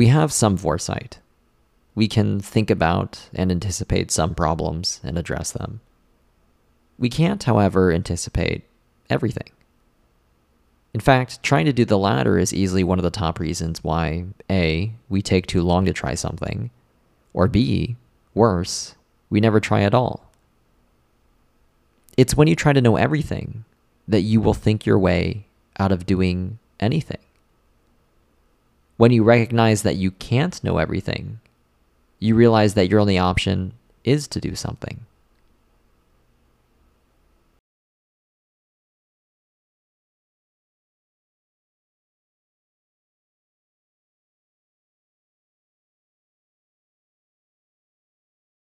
We have some foresight. We can think about and anticipate some problems and address them. We can't, however, anticipate everything. In fact, trying to do the latter is easily one of the top reasons why A, we take too long to try something, or B, worse, we never try at all. It's when you try to know everything that you will think your way out of doing anything. When you recognize that you can't know everything, you realize that your only option is to do something.